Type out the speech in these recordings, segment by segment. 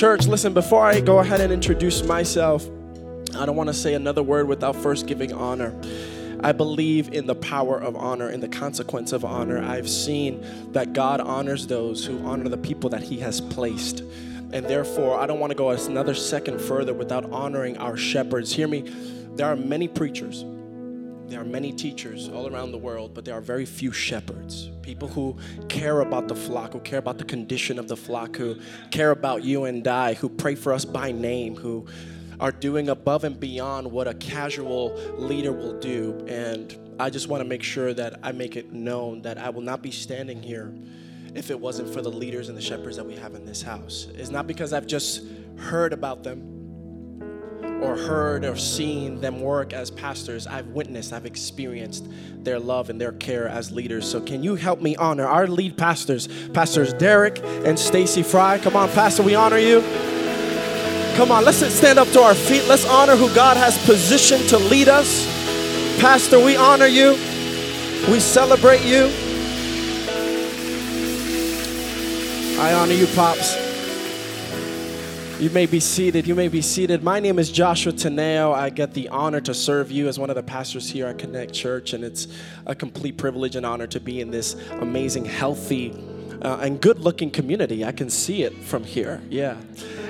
church. Listen, before I go ahead and introduce myself, I don't want to say another word without first giving honor. I believe in the power of honor and the consequence of honor. I've seen that God honors those who honor the people that He has placed. And therefore, I don't want to go another second further without honoring our shepherds. Hear me, there are many preachers, there are many teachers all around the world, but there are very few shepherds. People who care about the flock, who care about the condition of the flock, who care about you and I, who pray for us by name, who are doing above and beyond what a casual leader will do. And I just want to make sure that I make it known that I will not be standing here if it wasn't for the leaders and the shepherds that we have in this house. It's not because I've just heard about them or heard or seen them work as pastors. I've witnessed, I've experienced their love and their care as leaders. So can you help me honor our lead pastors, Pastors Derek and Stacy Fry? Come on, Pastor, we honor you. Come on, let's stand up to our feet. Let's honor who God has positioned to lead us. Pastor, we honor you. We celebrate you. I honor you, Pops. You may be seated. You may be seated. My name is Joshua Tineo. I get the honor to serve you as one of the pastors here at Connect Church, and it's a complete privilege and honor to be in this amazing, healthy, uh, and good looking community. I can see it from here. Yeah,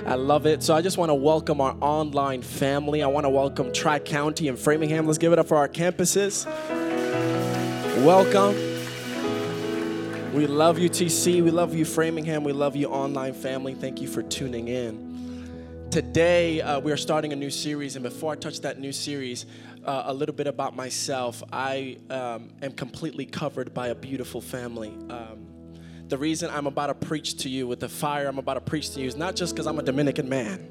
I love it. So I just want to welcome our online family. I want to welcome Tri County and Framingham. Let's give it up for our campuses. Welcome. We love you, TC. We love you, Framingham. We love you, online family. Thank you for tuning in. Today, uh, we are starting a new series, and before I touch that new series, uh, a little bit about myself. I um, am completely covered by a beautiful family. Um, the reason I'm about to preach to you with the fire I'm about to preach to you is not just because I'm a Dominican man,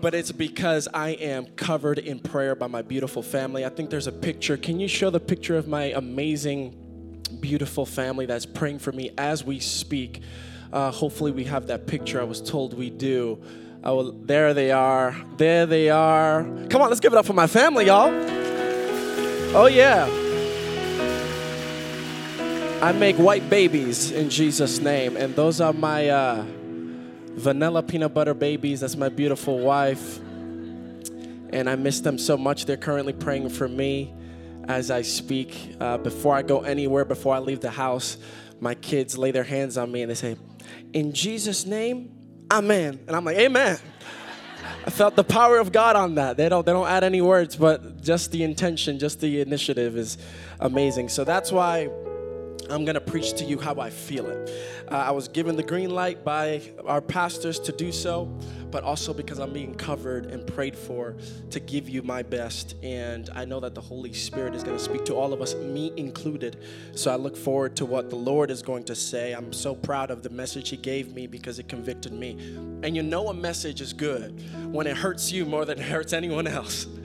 but it's because I am covered in prayer by my beautiful family. I think there's a picture. Can you show the picture of my amazing, beautiful family that's praying for me as we speak? Uh, hopefully, we have that picture. I was told we do. Oh, there they are. There they are. Come on, let's give it up for my family, y'all. Oh, yeah. I make white babies in Jesus' name. And those are my uh, vanilla peanut butter babies. That's my beautiful wife. And I miss them so much. They're currently praying for me as I speak. Uh, before I go anywhere, before I leave the house, my kids lay their hands on me and they say, In Jesus' name, Amen. And I'm like, Amen. I felt the power of God on that. They don't they don't add any words, but just the intention, just the initiative is amazing. So that's why I'm going to preach to you how I feel it. Uh, I was given the green light by our pastors to do so, but also because I'm being covered and prayed for to give you my best. And I know that the Holy Spirit is going to speak to all of us, me included. So I look forward to what the Lord is going to say. I'm so proud of the message He gave me because it convicted me. And you know, a message is good when it hurts you more than it hurts anyone else.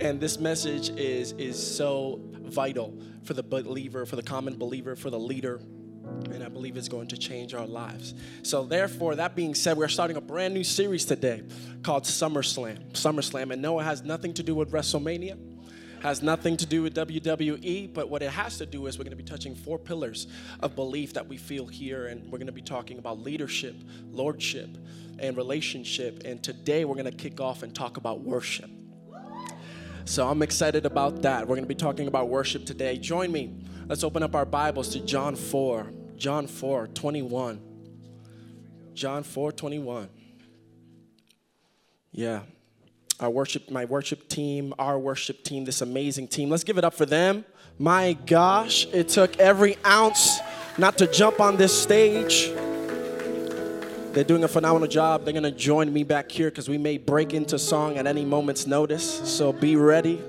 And this message is, is so vital for the believer, for the common believer, for the leader. And I believe it's going to change our lives. So, therefore, that being said, we're starting a brand new series today called SummerSlam. SummerSlam. And no, it has nothing to do with WrestleMania, has nothing to do with WWE, but what it has to do is we're going to be touching four pillars of belief that we feel here. And we're going to be talking about leadership, lordship, and relationship. And today, we're going to kick off and talk about worship. So I'm excited about that. We're going to be talking about worship today. Join me. Let's open up our Bibles to John 4. John 4, 21. John 4, 21. Yeah. Our worship, my worship team, our worship team, this amazing team. Let's give it up for them. My gosh, it took every ounce not to jump on this stage. They're doing a phenomenal job. They're going to join me back here because we may break into song at any moment's notice. So be ready.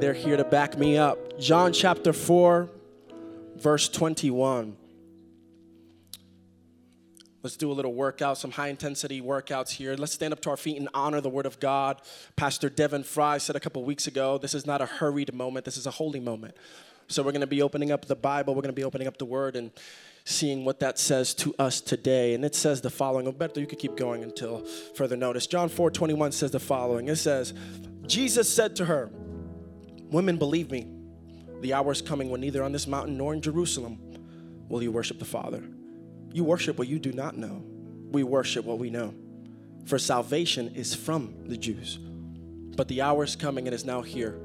They're here to back me up. John chapter 4, verse 21. Let's do a little workout, some high intensity workouts here. Let's stand up to our feet and honor the Word of God. Pastor Devin Fry said a couple weeks ago this is not a hurried moment, this is a holy moment. So we're going to be opening up the Bible, we're going to be opening up the Word, and seeing what that says to us today. And it says the following. Better you could keep going until further notice. John 4 21 says the following. It says, Jesus said to her, Women, believe me, the hour is coming when neither on this mountain nor in Jerusalem will you worship the Father. You worship what you do not know. we worship what we know. For salvation is from the Jews. But the hour is coming and is now here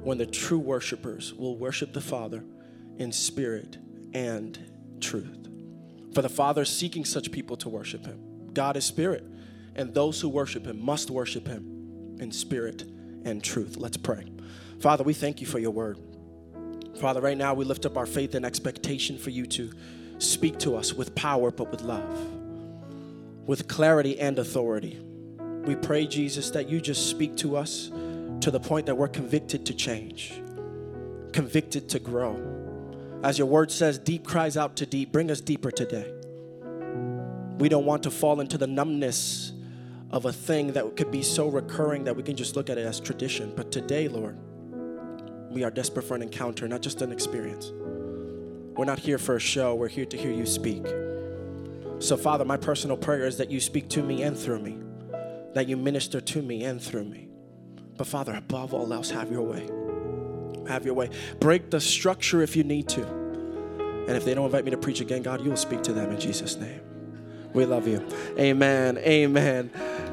when the true worshipers will worship the Father in spirit and truth. For the Father is seeking such people to worship Him. God is spirit, and those who worship Him must worship Him in spirit and truth. Let's pray. Father, we thank you for your word. Father, right now we lift up our faith and expectation for you to speak to us with power, but with love, with clarity and authority. We pray, Jesus, that you just speak to us to the point that we're convicted to change, convicted to grow. As your word says, deep cries out to deep. Bring us deeper today. We don't want to fall into the numbness of a thing that could be so recurring that we can just look at it as tradition. But today, Lord, we are desperate for an encounter, not just an experience. We're not here for a show, we're here to hear you speak. So, Father, my personal prayer is that you speak to me and through me, that you minister to me and through me. But, Father, above all else, have your way. Have your way. Break the structure if you need to. And if they don't invite me to preach again, God, you will speak to them in Jesus' name. We love you. Amen. Amen.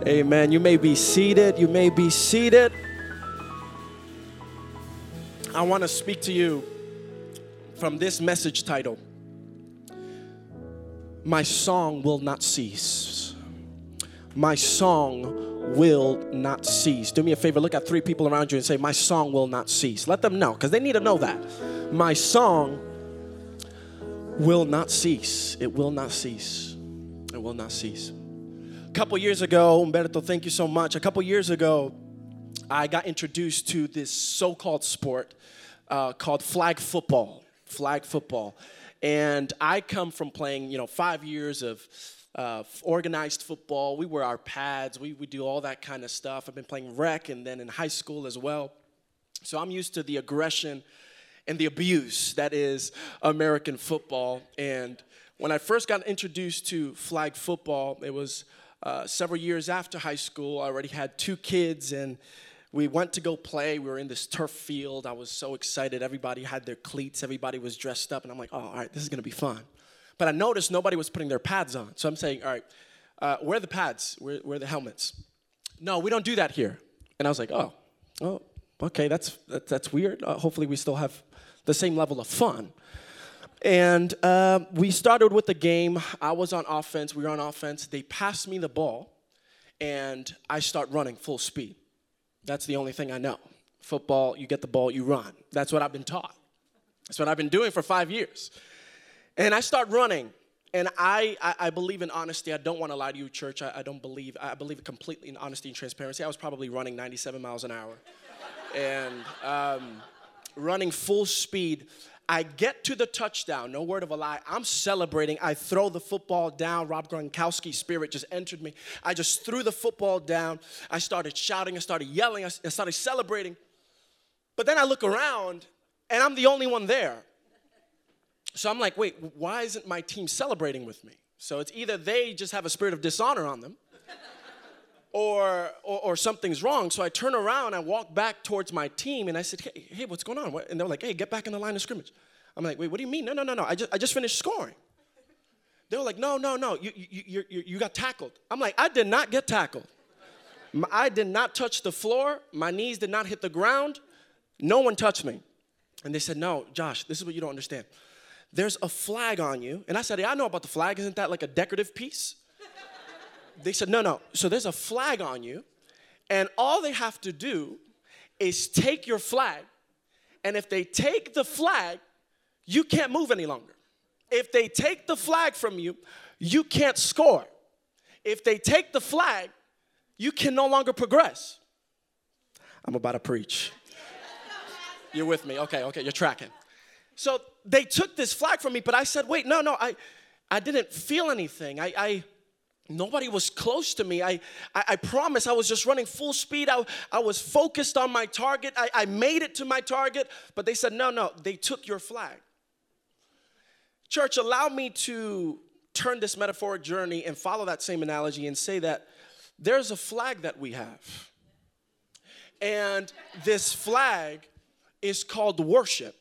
Amen. You may be seated. You may be seated. I want to speak to you from this message title My song will not cease. My song will not cease. Do me a favor, look at three people around you and say, My song will not cease. Let them know, because they need to know that. My song will not cease. It will not cease. It will not cease. A couple years ago, Umberto, thank you so much. A couple years ago, I got introduced to this so called sport uh, called flag football. Flag football. And I come from playing, you know, five years of uh, organized football. We wear our pads, we, we do all that kind of stuff. I've been playing rec and then in high school as well. So I'm used to the aggression and the abuse that is American football. And when I first got introduced to flag football, it was uh, several years after high school. I already had two kids, and we went to go play. We were in this turf field. I was so excited. Everybody had their cleats, everybody was dressed up, and I'm like, oh, all right, this is gonna be fun. But I noticed nobody was putting their pads on. So I'm saying, all right, uh, where are the pads? Where, where are the helmets? No, we don't do that here. And I was like, oh, oh, okay, that's, that, that's weird. Uh, hopefully, we still have the same level of fun. And uh, we started with the game. I was on offense. We were on offense. They passed me the ball, and I start running full speed. That's the only thing I know. Football, you get the ball, you run. That's what I've been taught. That's what I've been doing for five years. And I start running. And I, I, I believe in honesty. I don't want to lie to you, church. I, I don't believe, I believe completely in honesty and transparency. I was probably running 97 miles an hour. and um, running full speed. I get to the touchdown, no word of a lie. I'm celebrating. I throw the football down. Rob Gronkowski's spirit just entered me. I just threw the football down. I started shouting. I started yelling. I started celebrating. But then I look around and I'm the only one there. So I'm like, wait, why isn't my team celebrating with me? So it's either they just have a spirit of dishonor on them or, or, or, something's wrong. So I turn around, I walk back towards my team, and I said, hey, hey what's going on? And they're like, hey, get back in the line of scrimmage. I'm like, wait, what do you mean? No, no, no, no. I just, I just finished scoring. They were like, no, no, no, you, you, you, you, you got tackled. I'm like, I did not get tackled. I did not touch the floor. My knees did not hit the ground. No one touched me. And they said, no, Josh, this is what you don't understand. There's a flag on you. And I said, yeah, I know about the flag. Isn't that like a decorative piece? they said, no, no. So there's a flag on you, and all they have to do is take your flag. And if they take the flag, you can't move any longer. If they take the flag from you, you can't score. If they take the flag, you can no longer progress. I'm about to preach. You're with me. Okay, okay, you're tracking. So they took this flag from me, but I said, wait, no, no, I, I didn't feel anything. I, I, Nobody was close to me. I, I, I, promise I was just running full speed. I, I was focused on my target. I, I made it to my target, but they said, no, no, they took your flag. Church, allow me to turn this metaphoric journey and follow that same analogy and say that there's a flag that we have. And this flag is called worship.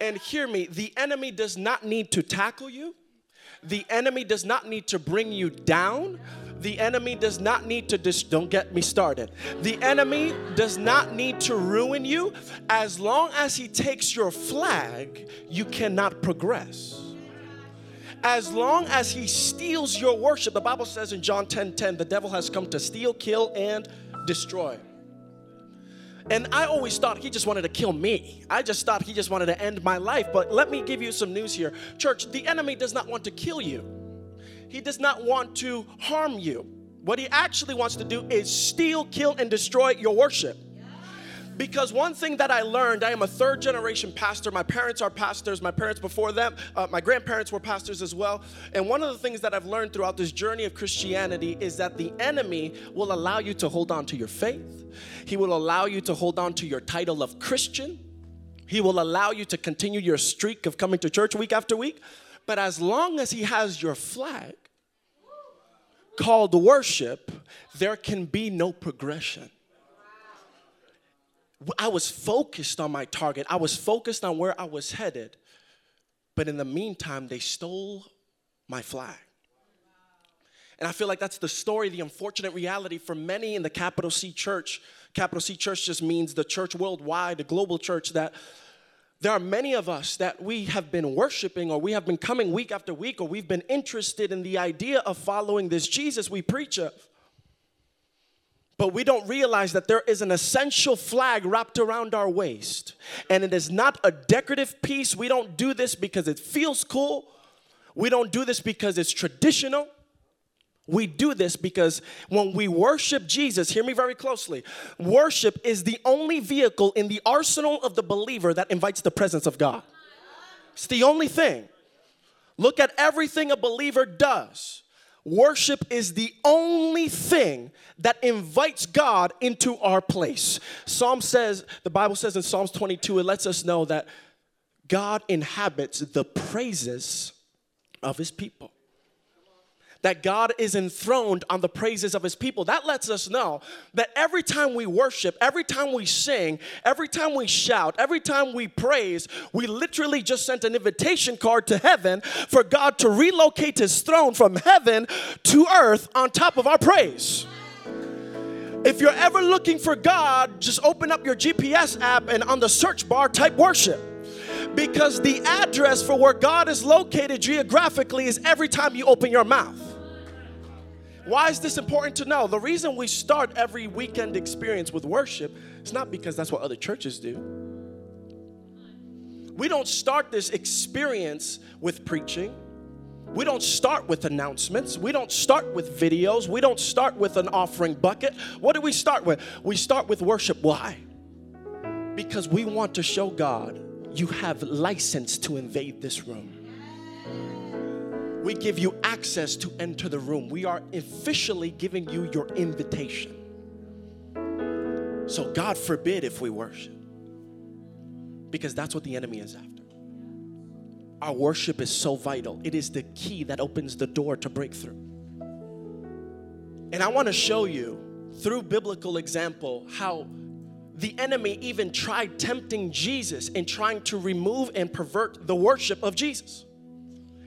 And hear me, the enemy does not need to tackle you The enemy does not need to bring you down. The enemy does not need to dis- don't get me started. The enemy does not need to ruin you. As long as he takes your flag, you cannot progress. As long as he steals your worship, the Bible says in John 10 10, the devil has come to steal, kill, and destroy. And I always thought he just wanted to kill me. I just thought he just wanted to end my life. But let me give you some news here. Church, the enemy does not want to kill you, he does not want to harm you. What he actually wants to do is steal, kill, and destroy your worship. Because one thing that I learned, I am a third generation pastor. My parents are pastors. My parents before them, uh, my grandparents were pastors as well. And one of the things that I've learned throughout this journey of Christianity is that the enemy will allow you to hold on to your faith. He will allow you to hold on to your title of Christian. He will allow you to continue your streak of coming to church week after week. But as long as he has your flag called worship, there can be no progression. I was focused on my target. I was focused on where I was headed. But in the meantime, they stole my flag. And I feel like that's the story, the unfortunate reality for many in the capital C church. Capital C church just means the church worldwide, the global church, that there are many of us that we have been worshiping or we have been coming week after week or we've been interested in the idea of following this Jesus we preach of. But we don't realize that there is an essential flag wrapped around our waist. And it is not a decorative piece. We don't do this because it feels cool. We don't do this because it's traditional. We do this because when we worship Jesus, hear me very closely, worship is the only vehicle in the arsenal of the believer that invites the presence of God. It's the only thing. Look at everything a believer does. Worship is the only thing that invites God into our place. Psalm says, the Bible says in Psalms 22, it lets us know that God inhabits the praises of his people that God is enthroned on the praises of his people. That lets us know that every time we worship, every time we sing, every time we shout, every time we praise, we literally just sent an invitation card to heaven for God to relocate his throne from heaven to earth on top of our praise. If you're ever looking for God, just open up your GPS app and on the search bar type worship because the address for where God is located geographically is every time you open your mouth. Why is this important to know? The reason we start every weekend experience with worship is not because that's what other churches do. We don't start this experience with preaching. We don't start with announcements. We don't start with videos. We don't start with an offering bucket. What do we start with? We start with worship. Why? Because we want to show God you have license to invade this room we give you access to enter the room. We are officially giving you your invitation. So, God forbid if we worship, because that's what the enemy is after. Our worship is so vital, it is the key that opens the door to breakthrough. And I want to show you through biblical example how the enemy even tried tempting Jesus and trying to remove and pervert the worship of Jesus.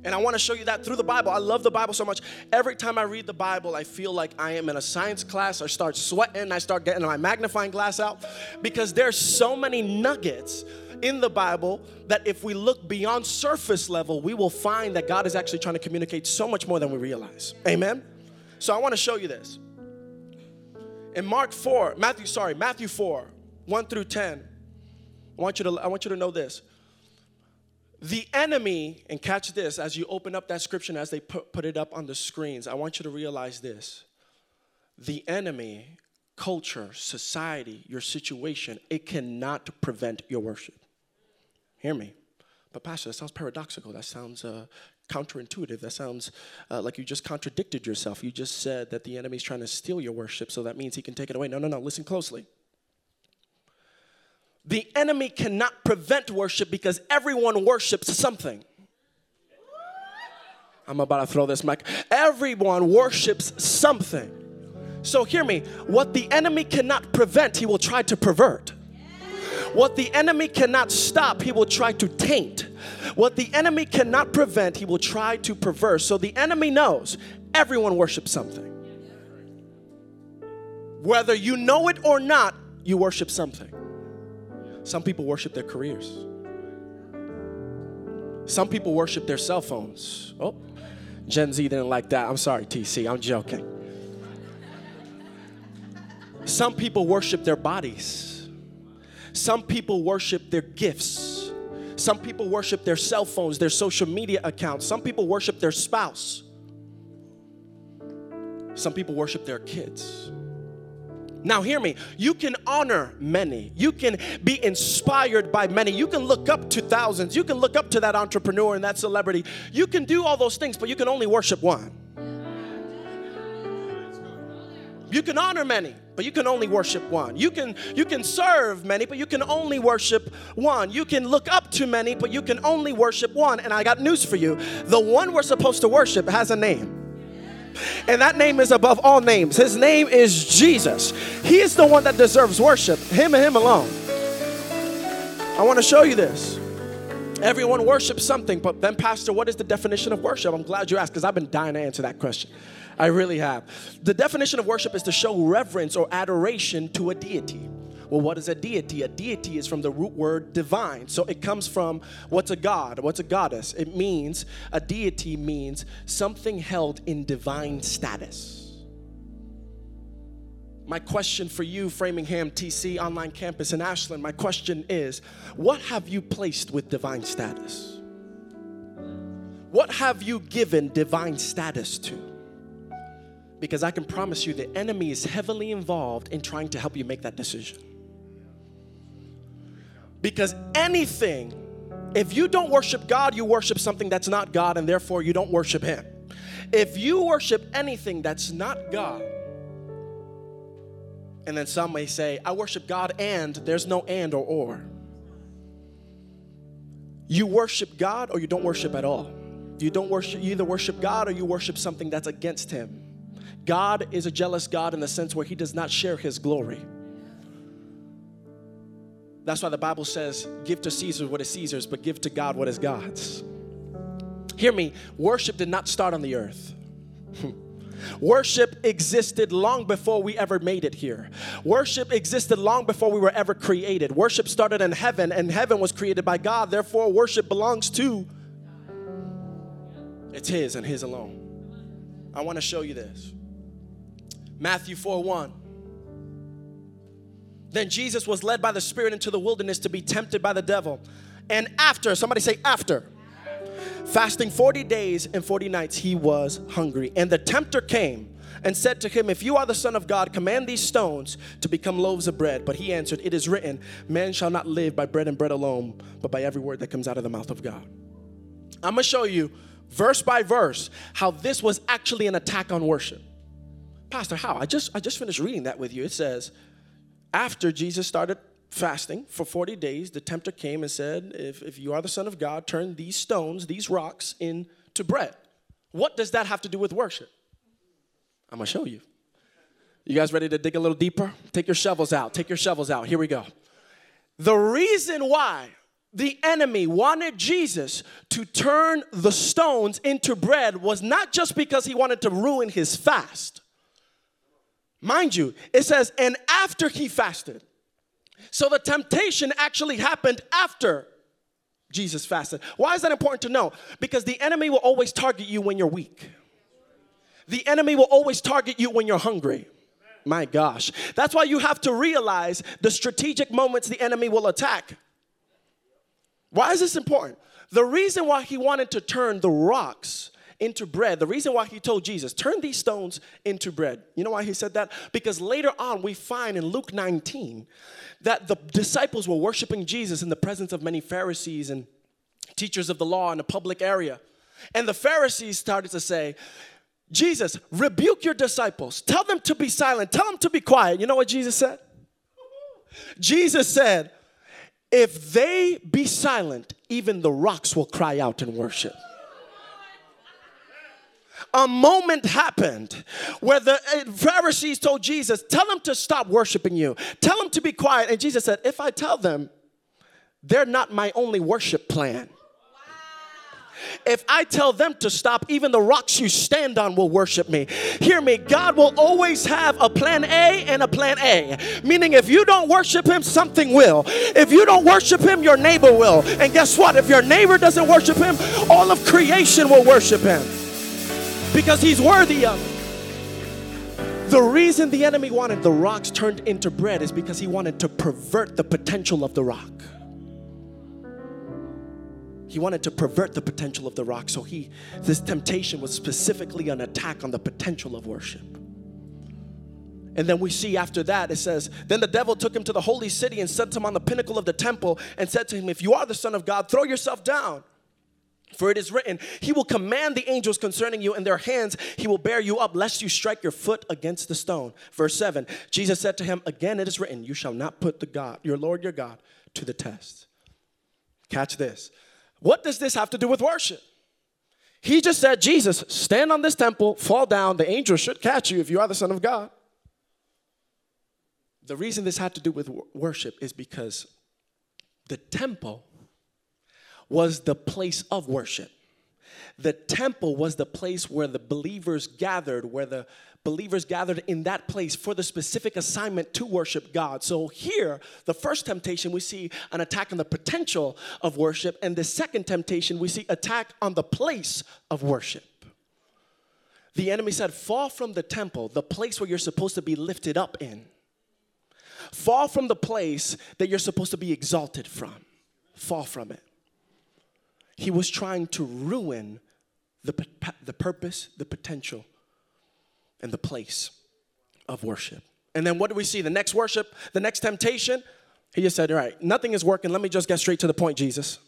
And I want to show you that through the Bible. I love the Bible so much. Every time I read the Bible, I feel like I am in a science class. I start sweating. I start getting my magnifying glass out because there's so many nuggets in the Bible that if we look beyond surface level, we will find that God is actually trying to communicate so much more than we realize. Amen? So I want to show you this. In Mark 4, Matthew, sorry, Matthew 4, 1 through 10, I want you to, I want you to know this. The enemy, and catch this as you open up that scripture as they put, put it up on the screens, I want you to realize this. The enemy, culture, society, your situation, it cannot prevent your worship. Hear me. But, Pastor, that sounds paradoxical. That sounds uh, counterintuitive. That sounds uh, like you just contradicted yourself. You just said that the enemy's trying to steal your worship, so that means he can take it away. No, no, no. Listen closely. The enemy cannot prevent worship because everyone worships something. I'm about to throw this mic. Everyone worships something. So hear me. What the enemy cannot prevent, he will try to pervert. What the enemy cannot stop, he will try to taint. What the enemy cannot prevent, he will try to perverse. So the enemy knows everyone worships something. Whether you know it or not, you worship something. Some people worship their careers. Some people worship their cell phones. Oh, Gen Z didn't like that. I'm sorry, TC, I'm joking. Some people worship their bodies. Some people worship their gifts. Some people worship their cell phones, their social media accounts. Some people worship their spouse. Some people worship their kids. Now, hear me. You can honor many. You can be inspired by many. You can look up to thousands. You can look up to that entrepreneur and that celebrity. You can do all those things, but you can only worship one. You can honor many, but you can only worship one. You can you can serve many, but you can only worship one. You can look up to many, but you can only worship one. And I got news for you. The one we're supposed to worship has a name. And that name is above all names. His name is Jesus. He is the one that deserves worship, him and him alone. I want to show you this. Everyone worships something, but then, Pastor, what is the definition of worship? I'm glad you asked because I've been dying to answer that question. I really have. The definition of worship is to show reverence or adoration to a deity. Well, what is a deity? A deity is from the root word divine. So it comes from what's a god? What's a goddess? It means, a deity means something held in divine status. My question for you, Framingham TC Online Campus in Ashland, my question is what have you placed with divine status? What have you given divine status to? Because I can promise you the enemy is heavily involved in trying to help you make that decision. Because anything, if you don't worship God, you worship something that's not God, and therefore you don't worship Him. If you worship anything that's not God, and then some may say, I worship God and there's no and or or. You worship God or you don't worship at all. You don't worship, you either worship God or you worship something that's against Him. God is a jealous God in the sense where He does not share His glory. That's why the Bible says, give to Caesar what is Caesar's, but give to God what is God's. Hear me, worship did not start on the earth. Worship existed long before we ever made it here. Worship existed long before we were ever created. Worship started in heaven, and heaven was created by God. Therefore, worship belongs to it's His and His alone. I want to show you this. Matthew 4 1. Then Jesus was led by the Spirit into the wilderness to be tempted by the devil. And after, somebody say, after. Fasting 40 days and 40 nights, he was hungry. And the tempter came and said to him, If you are the Son of God, command these stones to become loaves of bread. But he answered, It is written, Man shall not live by bread and bread alone, but by every word that comes out of the mouth of God. I'm gonna show you verse by verse how this was actually an attack on worship. Pastor, how? I just I just finished reading that with you. It says, after Jesus started fasting for 40 days, the tempter came and said, if, if you are the Son of God, turn these stones, these rocks, into bread. What does that have to do with worship? I'm gonna show you. You guys ready to dig a little deeper? Take your shovels out. Take your shovels out. Here we go. The reason why the enemy wanted Jesus to turn the stones into bread was not just because he wanted to ruin his fast. Mind you, it says, and after he fasted. So the temptation actually happened after Jesus fasted. Why is that important to know? Because the enemy will always target you when you're weak. The enemy will always target you when you're hungry. My gosh. That's why you have to realize the strategic moments the enemy will attack. Why is this important? The reason why he wanted to turn the rocks into bread. The reason why he told Jesus, turn these stones into bread. You know why he said that? Because later on we find in Luke 19 that the disciples were worshiping Jesus in the presence of many Pharisees and teachers of the law in a public area. And the Pharisees started to say, Jesus, rebuke your disciples. Tell them to be silent. Tell them to be quiet. You know what Jesus said? Jesus said, if they be silent, even the rocks will cry out in worship a moment happened where the uh, Pharisees told Jesus, Tell them to stop worshiping you, tell them to be quiet. And Jesus said, If I tell them, they're not my only worship plan. If I tell them to stop, even the rocks you stand on will worship me. Hear me, God will always have a plan A and a plan A. Meaning, if you don't worship Him, something will. If you don't worship Him, your neighbor will. And guess what? If your neighbor doesn't worship Him, all of creation will worship Him because He's worthy of it. The reason the enemy wanted the rocks turned into bread is because he wanted to pervert the potential of the rock. He wanted to pervert the potential of the rock. So he this temptation was specifically an attack on the potential of worship. And then we see after that, it says, Then the devil took him to the holy city and set him on the pinnacle of the temple and said to him, If you are the Son of God, throw yourself down. For it is written, He will command the angels concerning you, in their hands He will bear you up, lest you strike your foot against the stone. Verse 7 Jesus said to him, Again it is written, You shall not put the God, your Lord your God, to the test. Catch this. What does this have to do with worship? He just said, Jesus, stand on this temple, fall down, the angels should catch you if you are the Son of God. The reason this had to do with worship is because the temple was the place of worship. The temple was the place where the believers gathered, where the believers gathered in that place for the specific assignment to worship God. So here, the first temptation, we see an attack on the potential of worship, and the second temptation, we see attack on the place of worship. The enemy said, Fall from the temple, the place where you're supposed to be lifted up in. Fall from the place that you're supposed to be exalted from. Fall from it. He was trying to ruin the, the purpose, the potential and the place of worship. And then what do we see? The next worship, the next temptation, he just said, All right, nothing is working. Let me just get straight to the point, Jesus.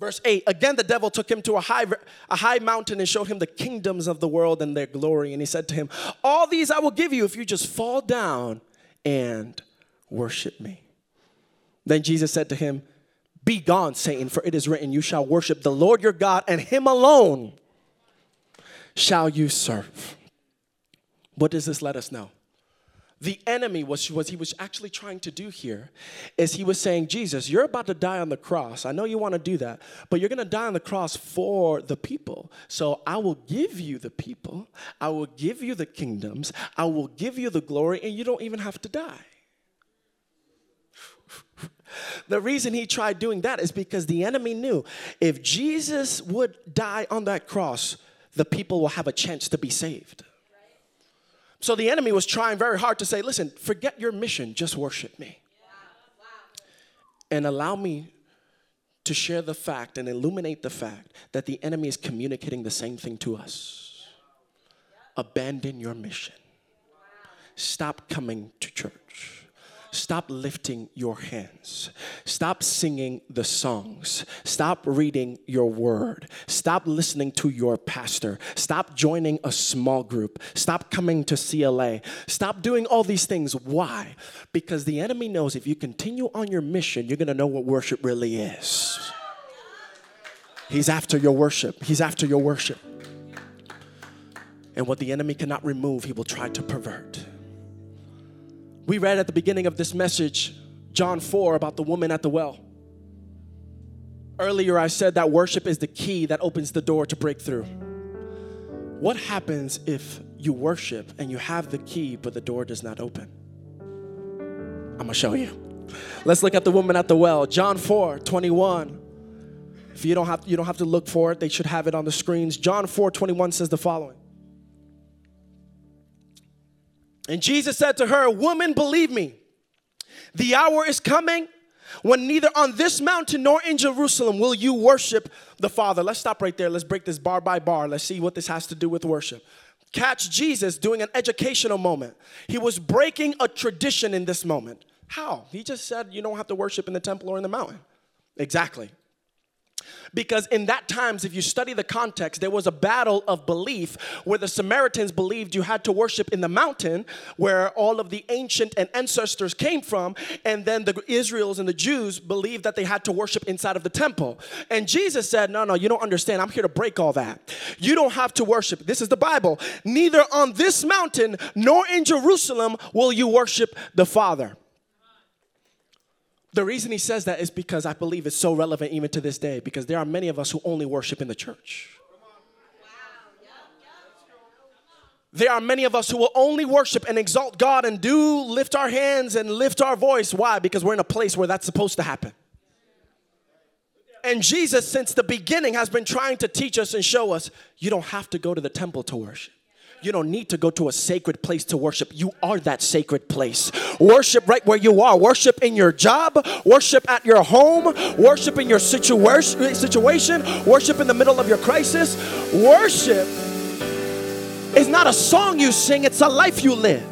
Verse 8 Again, the devil took him to a high, a high mountain and showed him the kingdoms of the world and their glory. And he said to him, All these I will give you if you just fall down and worship me. Then Jesus said to him, Be gone, Satan, for it is written, You shall worship the Lord your God, and him alone shall you serve. What does this let us know? The enemy was what he was actually trying to do here is he was saying, Jesus, you're about to die on the cross. I know you want to do that, but you're going to die on the cross for the people. So I will give you the people, I will give you the kingdoms, I will give you the glory, and you don't even have to die. The reason he tried doing that is because the enemy knew if Jesus would die on that cross, the people will have a chance to be saved. So the enemy was trying very hard to say, listen, forget your mission, just worship me. And allow me to share the fact and illuminate the fact that the enemy is communicating the same thing to us. Abandon your mission. Stop coming to church. Stop lifting your hands. Stop singing the songs. Stop reading your word. Stop listening to your pastor. Stop joining a small group. Stop coming to CLA. Stop doing all these things. Why? Because the enemy knows if you continue on your mission, you're going to know what worship really is. He's after your worship. He's after your worship. And what the enemy cannot remove, he will try to pervert. We read at the beginning of this message, John 4, about the woman at the well. Earlier, I said that worship is the key that opens the door to breakthrough. What happens if you worship and you have the key, but the door does not open? I'm gonna show you. Let's look at the woman at the well. John 4 21. If you don't have you don't have to look for it, they should have it on the screens. John 4 21 says the following. And Jesus said to her, Woman, believe me, the hour is coming when neither on this mountain nor in Jerusalem will you worship the Father. Let's stop right there. Let's break this bar by bar. Let's see what this has to do with worship. Catch Jesus doing an educational moment. He was breaking a tradition in this moment. How? He just said you don't have to worship in the temple or in the mountain. Exactly. Because in that times, if you study the context, there was a battle of belief where the Samaritans believed you had to worship in the mountain where all of the ancient and ancestors came from, and then the Israels and the Jews believed that they had to worship inside of the temple. And Jesus said, No, no, you don't understand. I'm here to break all that. You don't have to worship. This is the Bible. Neither on this mountain nor in Jerusalem will you worship the Father. The reason he says that is because I believe it's so relevant even to this day, because there are many of us who only worship in the church. There are many of us who will only worship and exalt God and do lift our hands and lift our voice. Why? Because we're in a place where that's supposed to happen. And Jesus, since the beginning, has been trying to teach us and show us you don't have to go to the temple to worship. You don't need to go to a sacred place to worship. You are that sacred place. Worship right where you are. Worship in your job. Worship at your home. Worship in your situation. Situation. Worship in the middle of your crisis. Worship is not a song you sing. It's a life you live.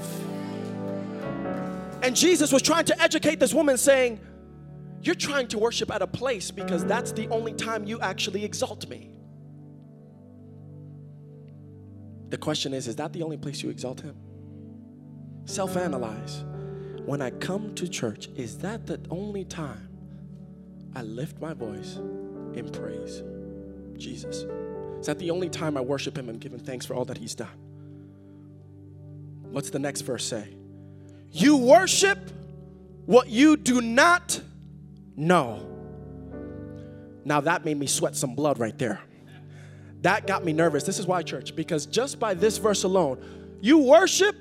And Jesus was trying to educate this woman, saying, "You're trying to worship at a place because that's the only time you actually exalt me." The question is is that the only place you exalt Him? Self analyze. When I come to church, is that the only time I lift my voice in praise? Jesus. Is that the only time I worship Him and give Him thanks for all that He's done? What's the next verse say? You worship what you do not know. Now that made me sweat some blood right there. That got me nervous. This is why, church, because just by this verse alone, you worship,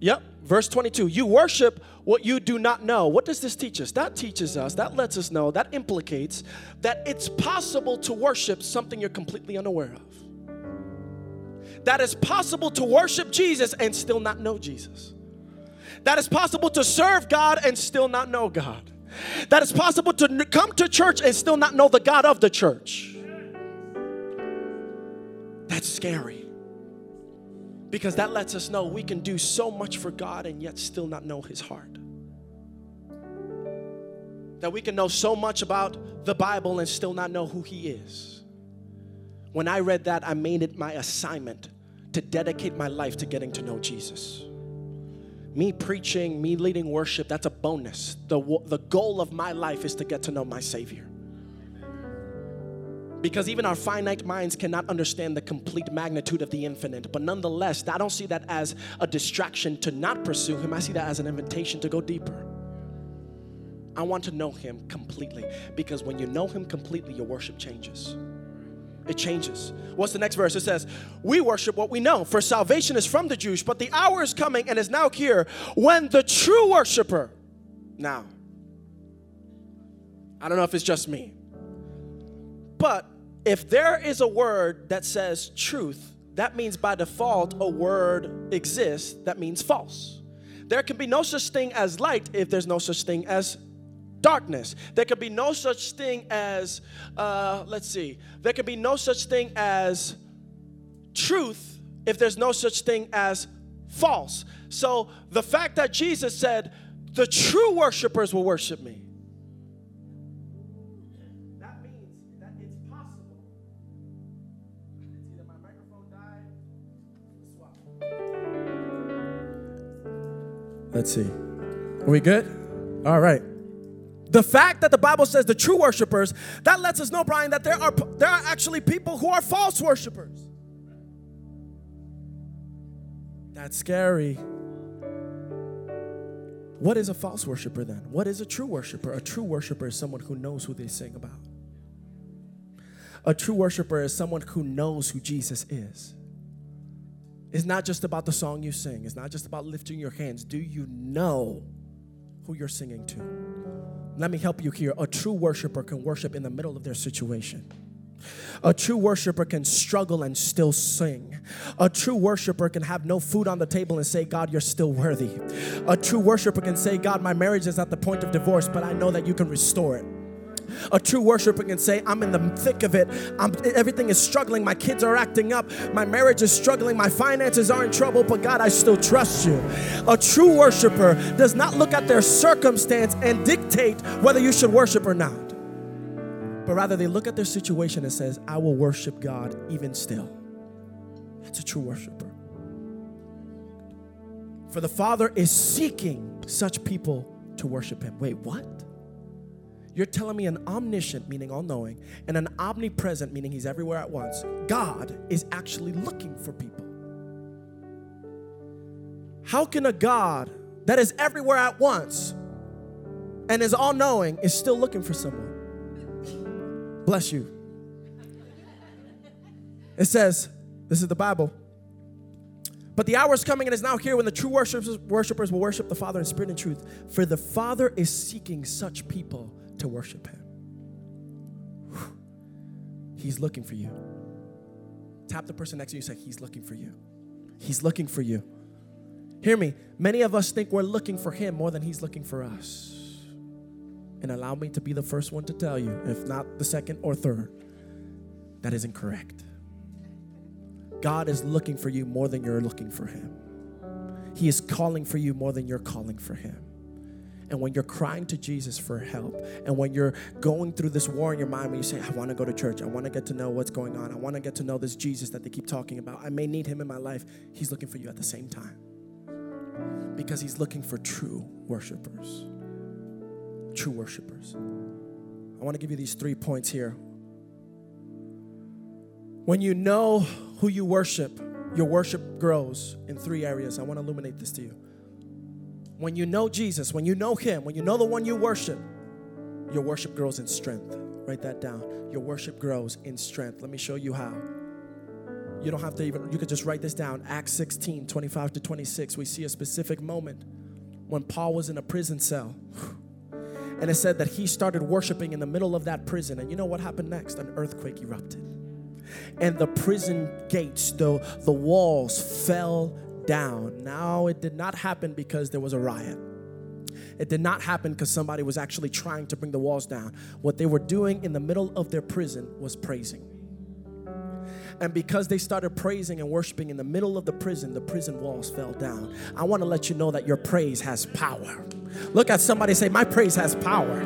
yep, verse 22, you worship what you do not know. What does this teach us? That teaches us, that lets us know, that implicates that it's possible to worship something you're completely unaware of. That it's possible to worship Jesus and still not know Jesus. That it's possible to serve God and still not know God. That it's possible to come to church and still not know the God of the church. That's scary. Because that lets us know we can do so much for God and yet still not know His heart. That we can know so much about the Bible and still not know who He is. When I read that, I made it my assignment to dedicate my life to getting to know Jesus. Me preaching, me leading worship, that's a bonus. The, the goal of my life is to get to know my Savior. Because even our finite minds cannot understand the complete magnitude of the infinite. But nonetheless, I don't see that as a distraction to not pursue Him. I see that as an invitation to go deeper. I want to know Him completely. Because when you know Him completely, your worship changes. It changes. What's the next verse? It says, We worship what we know, for salvation is from the Jews, but the hour is coming and is now here when the true worshiper, now, I don't know if it's just me, but if there is a word that says truth, that means by default a word exists that means false. There can be no such thing as light if there's no such thing as darkness. There can be no such thing as, uh, let's see, there can be no such thing as truth if there's no such thing as false. So the fact that Jesus said, the true worshipers will worship me Let's see. Are we good? All right. The fact that the Bible says the true worshipers, that lets us know, Brian, that there are there are actually people who are false worshipers. That's scary. What is a false worshiper then? What is a true worshiper? A true worshiper is someone who knows who they sing about. A true worshiper is someone who knows who Jesus is. It's not just about the song you sing, it's not just about lifting your hands. Do you know who you're singing to? Let me help you here. A true worshiper can worship in the middle of their situation. A true worshiper can struggle and still sing. A true worshiper can have no food on the table and say, God, you're still worthy. A true worshiper can say, God, my marriage is at the point of divorce, but I know that you can restore it. A true worshiper can say, I'm in the thick of it. I'm, everything is struggling. My kids are acting up. My marriage is struggling. My finances are in trouble, but God, I still trust you. A true worshiper does not look at their circumstance and dictate whether you should worship or not. But rather, they look at their situation and says, I will worship God even still. That's a true worshiper. For the Father is seeking such people to worship Him. Wait, what? You're telling me an omniscient, meaning all knowing, and an omnipresent, meaning he's everywhere at once. God is actually looking for people. How can a God that is everywhere at once and is all knowing is still looking for someone. Bless you. It says, this is the Bible. But the hour is coming and is now here when the true worshipers, will worship the Father in spirit and truth. For the Father is seeking such people to worship Him. He's looking for you. Tap the person next to you and say, He's looking for you. He's looking for you. Hear me. Many of us think we're looking for Him more than He's looking for us. And allow me to be the first one to tell you, if not the second or third, that is incorrect. God is looking for you more than you're looking for Him. He is calling for you more than you're calling for Him. And when you're crying to Jesus for help, and when you're going through this war in your mind, when you say, I want to go to church, I want to get to know what's going on, I want to get to know this Jesus that they keep talking about, I may need Him in my life, He's looking for you at the same time. Because He's looking for true worshipers. True worshipers. I want to give you these three points here when you know who you worship, your worship grows in three areas. I want to illuminate this to you. When you know Jesus, when you know Him, when you know the one you worship, your worship grows in strength. Write that down. Your worship grows in strength. Let me show you how. You don't have to even, you could just write this down. Acts 16, 25 to 26. We see a specific moment when Paul was in a prison cell. And it said that he started worshiping in the middle of that prison. And you know what happened next? An earthquake erupted and the prison gates, the, the walls fell down. Now, it did not happen because there was a riot. It did not happen because somebody was actually trying to bring the walls down. What they were doing in the middle of their prison was praising. And because they started praising and worshiping in the middle of the prison, the prison walls fell down. I want to let you know that your praise has power. Look at somebody say, My praise has power.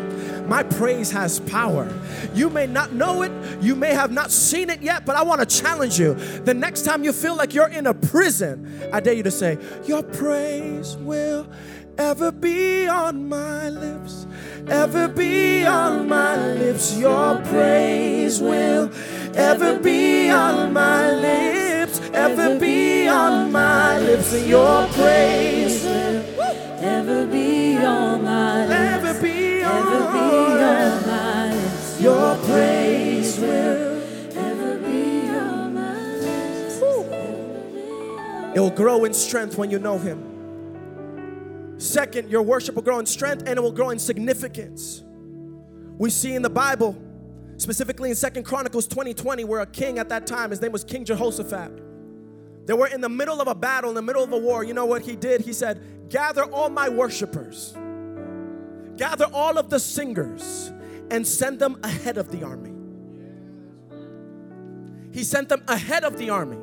My praise has power. You may not know it, you may have not seen it yet, but I want to challenge you. The next time you feel like you're in a prison, I dare you to say, Your praise will ever be on my lips, ever be on my lips. Your praise will ever be on my lips, ever be on my lips. Your praise will ever be on my lips, ever be on, my lips. Your praise will ever be on my lips. It will grow in strength when you know Him. Second, your worship will grow in strength and it will grow in significance. We see in the Bible, specifically in Second Chronicles 2020, 20, where a king at that time, his name was King Jehoshaphat. They were in the middle of a battle, in the middle of a war. You know what he did? He said, Gather all my worshipers, gather all of the singers, and send them ahead of the army. He sent them ahead of the army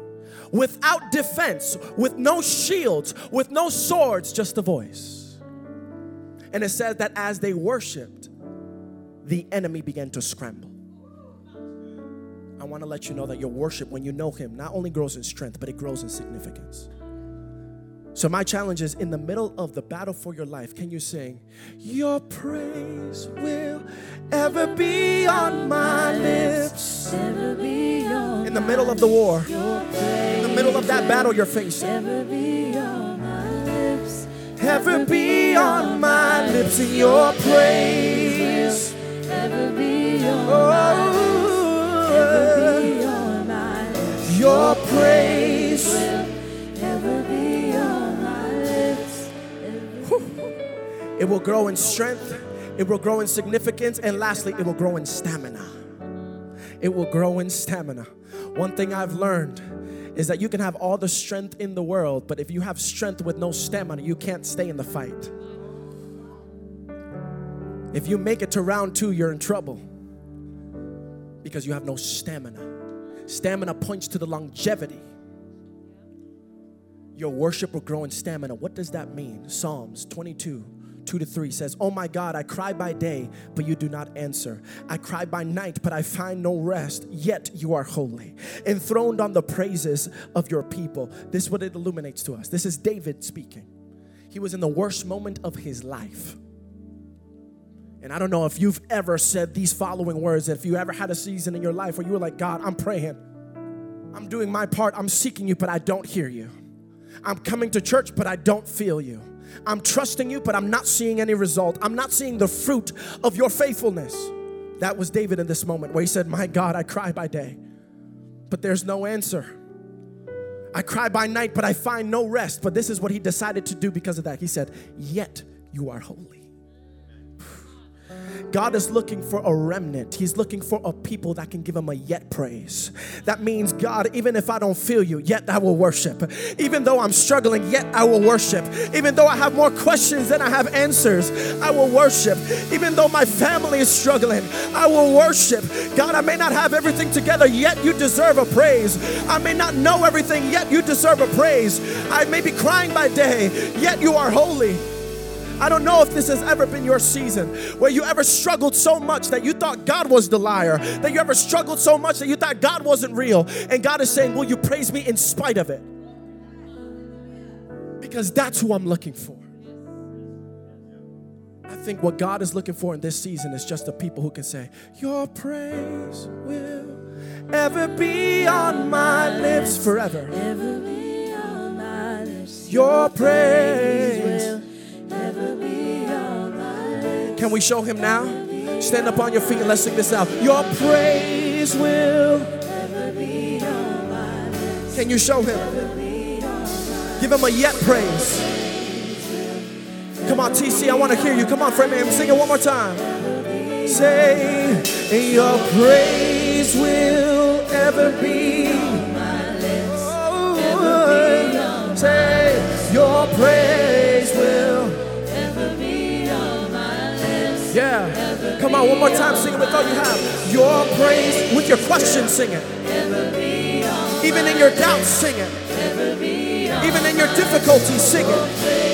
without defense, with no shields, with no swords, just a voice. And it says that as they worshiped, the enemy began to scramble. I want to let you know that your worship, when you know Him, not only grows in strength, but it grows in significance. So, my challenge is in the middle of the battle for your life, can you sing, Your praise will ever be on my lips? In the middle of the war, in the middle of that battle you're facing. Ever be on my lips in your praise. Ever oh, be on my lips. Your praise. It will grow in strength, it will grow in significance, and lastly, it will grow in stamina. It will grow in stamina. One thing I've learned is that you can have all the strength in the world, but if you have strength with no stamina, you can't stay in the fight. If you make it to round two, you're in trouble because you have no stamina. Stamina points to the longevity. Your worship will grow in stamina. What does that mean? Psalms 22 2 to 3 says, Oh my God, I cry by day, but you do not answer. I cry by night, but I find no rest, yet you are holy. Enthroned on the praises of your people. This is what it illuminates to us. This is David speaking. He was in the worst moment of his life. And I don't know if you've ever said these following words, if you ever had a season in your life where you were like, God, I'm praying, I'm doing my part, I'm seeking you, but I don't hear you. I'm coming to church, but I don't feel you. I'm trusting you, but I'm not seeing any result. I'm not seeing the fruit of your faithfulness. That was David in this moment where he said, My God, I cry by day, but there's no answer. I cry by night, but I find no rest. But this is what he decided to do because of that. He said, Yet you are holy. God is looking for a remnant. He's looking for a people that can give him a yet praise. That means, God, even if I don't feel you, yet I will worship. Even though I'm struggling, yet I will worship. Even though I have more questions than I have answers, I will worship. Even though my family is struggling, I will worship. God, I may not have everything together, yet you deserve a praise. I may not know everything, yet you deserve a praise. I may be crying by day, yet you are holy. I don't know if this has ever been your season where you ever struggled so much that you thought God was the liar, that you ever struggled so much that you thought God wasn't real. And God is saying, Will you praise me in spite of it? Because that's who I'm looking for. I think what God is looking for in this season is just the people who can say, Your praise will ever be on my lips forever. Your praise can we show him now? Stand up on your feet and let's sing this out. Your praise will. Can you show him? Give him a yet praise. Come on, TC, I want to hear you. Come on, Framingham, sing it one more time. Say, Your praise will ever be. Oh, say, Your praise Yeah. Come on, one more time, sing it with all you have. Your praise with your questions, sing it. Even in your doubts, sing it. Even in your difficulties, sing it.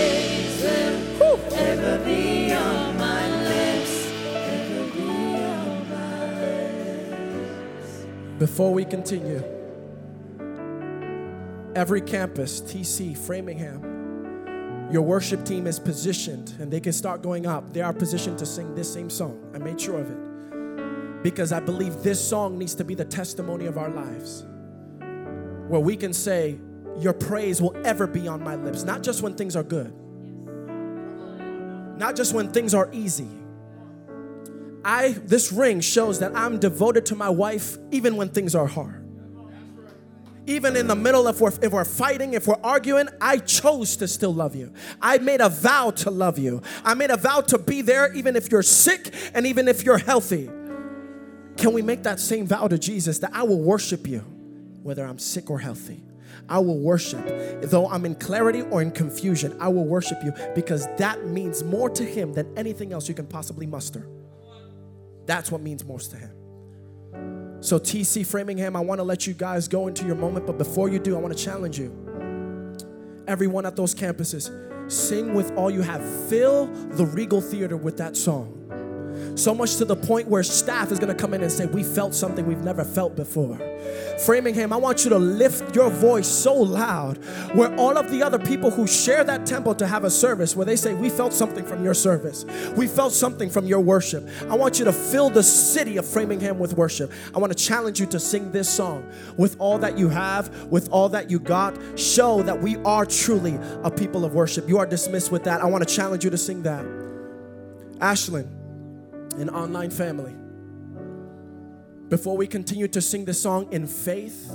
Before we continue, every campus, TC, Framingham, your worship team is positioned and they can start going up. They are positioned to sing this same song. I made sure of it. Because I believe this song needs to be the testimony of our lives. Where we can say, Your praise will ever be on my lips. Not just when things are good, not just when things are easy. I this ring shows that I'm devoted to my wife even when things are hard even in the middle of if, if we're fighting, if we're arguing, I chose to still love you. I made a vow to love you. I made a vow to be there even if you're sick and even if you're healthy. Can we make that same vow to Jesus that I will worship you whether I'm sick or healthy? I will worship. Though I'm in clarity or in confusion, I will worship you because that means more to Him than anything else you can possibly muster. That's what means most to Him. So, TC Framingham, I want to let you guys go into your moment, but before you do, I want to challenge you. Everyone at those campuses, sing with all you have. Fill the Regal Theater with that song. So much to the point where staff is going to come in and say, We felt something we've never felt before. Framingham, I want you to lift your voice so loud where all of the other people who share that temple to have a service where they say, We felt something from your service. We felt something from your worship. I want you to fill the city of Framingham with worship. I want to challenge you to sing this song with all that you have, with all that you got. Show that we are truly a people of worship. You are dismissed with that. I want to challenge you to sing that. Ashlyn, an online family. Before we continue to sing the song in faith,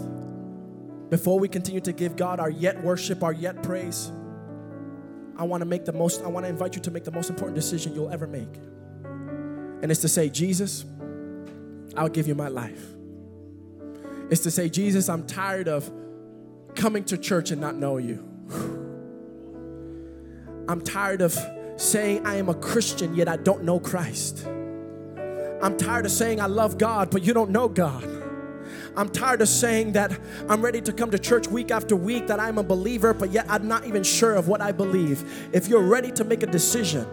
before we continue to give God our yet worship, our yet praise, I want to make the most, I want to invite you to make the most important decision you'll ever make. And it's to say, Jesus, I'll give you my life. It's to say, Jesus, I'm tired of coming to church and not know you. I'm tired of saying I am a Christian, yet I don't know Christ. I'm tired of saying I love God, but you don't know God. I'm tired of saying that I'm ready to come to church week after week, that I'm a believer, but yet I'm not even sure of what I believe. If you're ready to make a decision,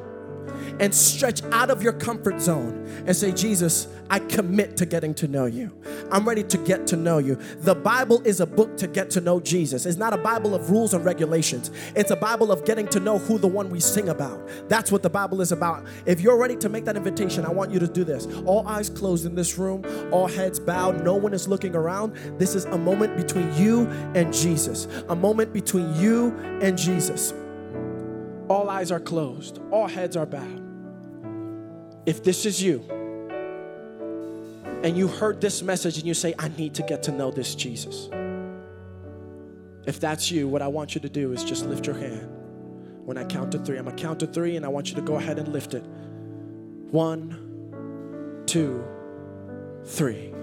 and stretch out of your comfort zone and say, Jesus, I commit to getting to know you. I'm ready to get to know you. The Bible is a book to get to know Jesus. It's not a Bible of rules and regulations, it's a Bible of getting to know who the one we sing about. That's what the Bible is about. If you're ready to make that invitation, I want you to do this. All eyes closed in this room, all heads bowed, no one is looking around. This is a moment between you and Jesus, a moment between you and Jesus All eyes are closed, all heads are bowed. If this is you, and you heard this message and you say, I need to get to know this Jesus. If that's you, what I want you to do is just lift your hand when I count to three. I'm gonna count to three and I want you to go ahead and lift it. One, two, three.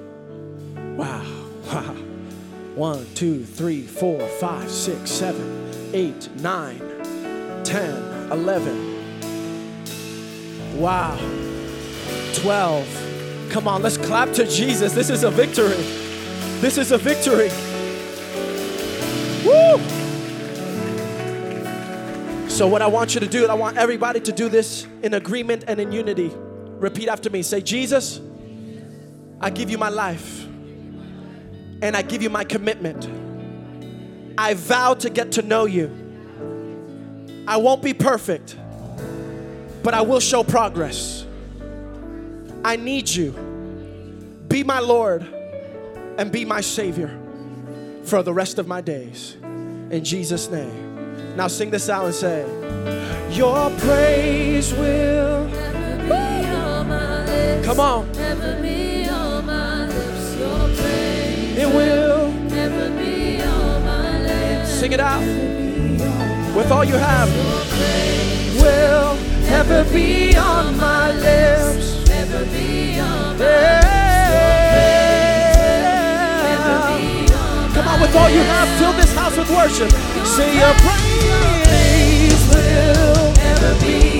Wow. Wow. One, two, three, four, five, six, seven, eight, nine, ten, eleven. Wow. Twelve. Come on, let's clap to Jesus. This is a victory. This is a victory. Woo! So, what I want you to do, I want everybody to do this in agreement and in unity. Repeat after me. Say, Jesus, I give you my life and I give you my commitment. I vow to get to know you. I won't be perfect, but I will show progress. I need you. Be my Lord and be my Savior for the rest of my days. In Jesus' name. Now sing this out and say, Your praise will. Come on. It will. Never be on my lips. Sing it out with all you have. Will ever be on my lips. Come on, with all you have, fill this house with worship. Say your praise will ever be.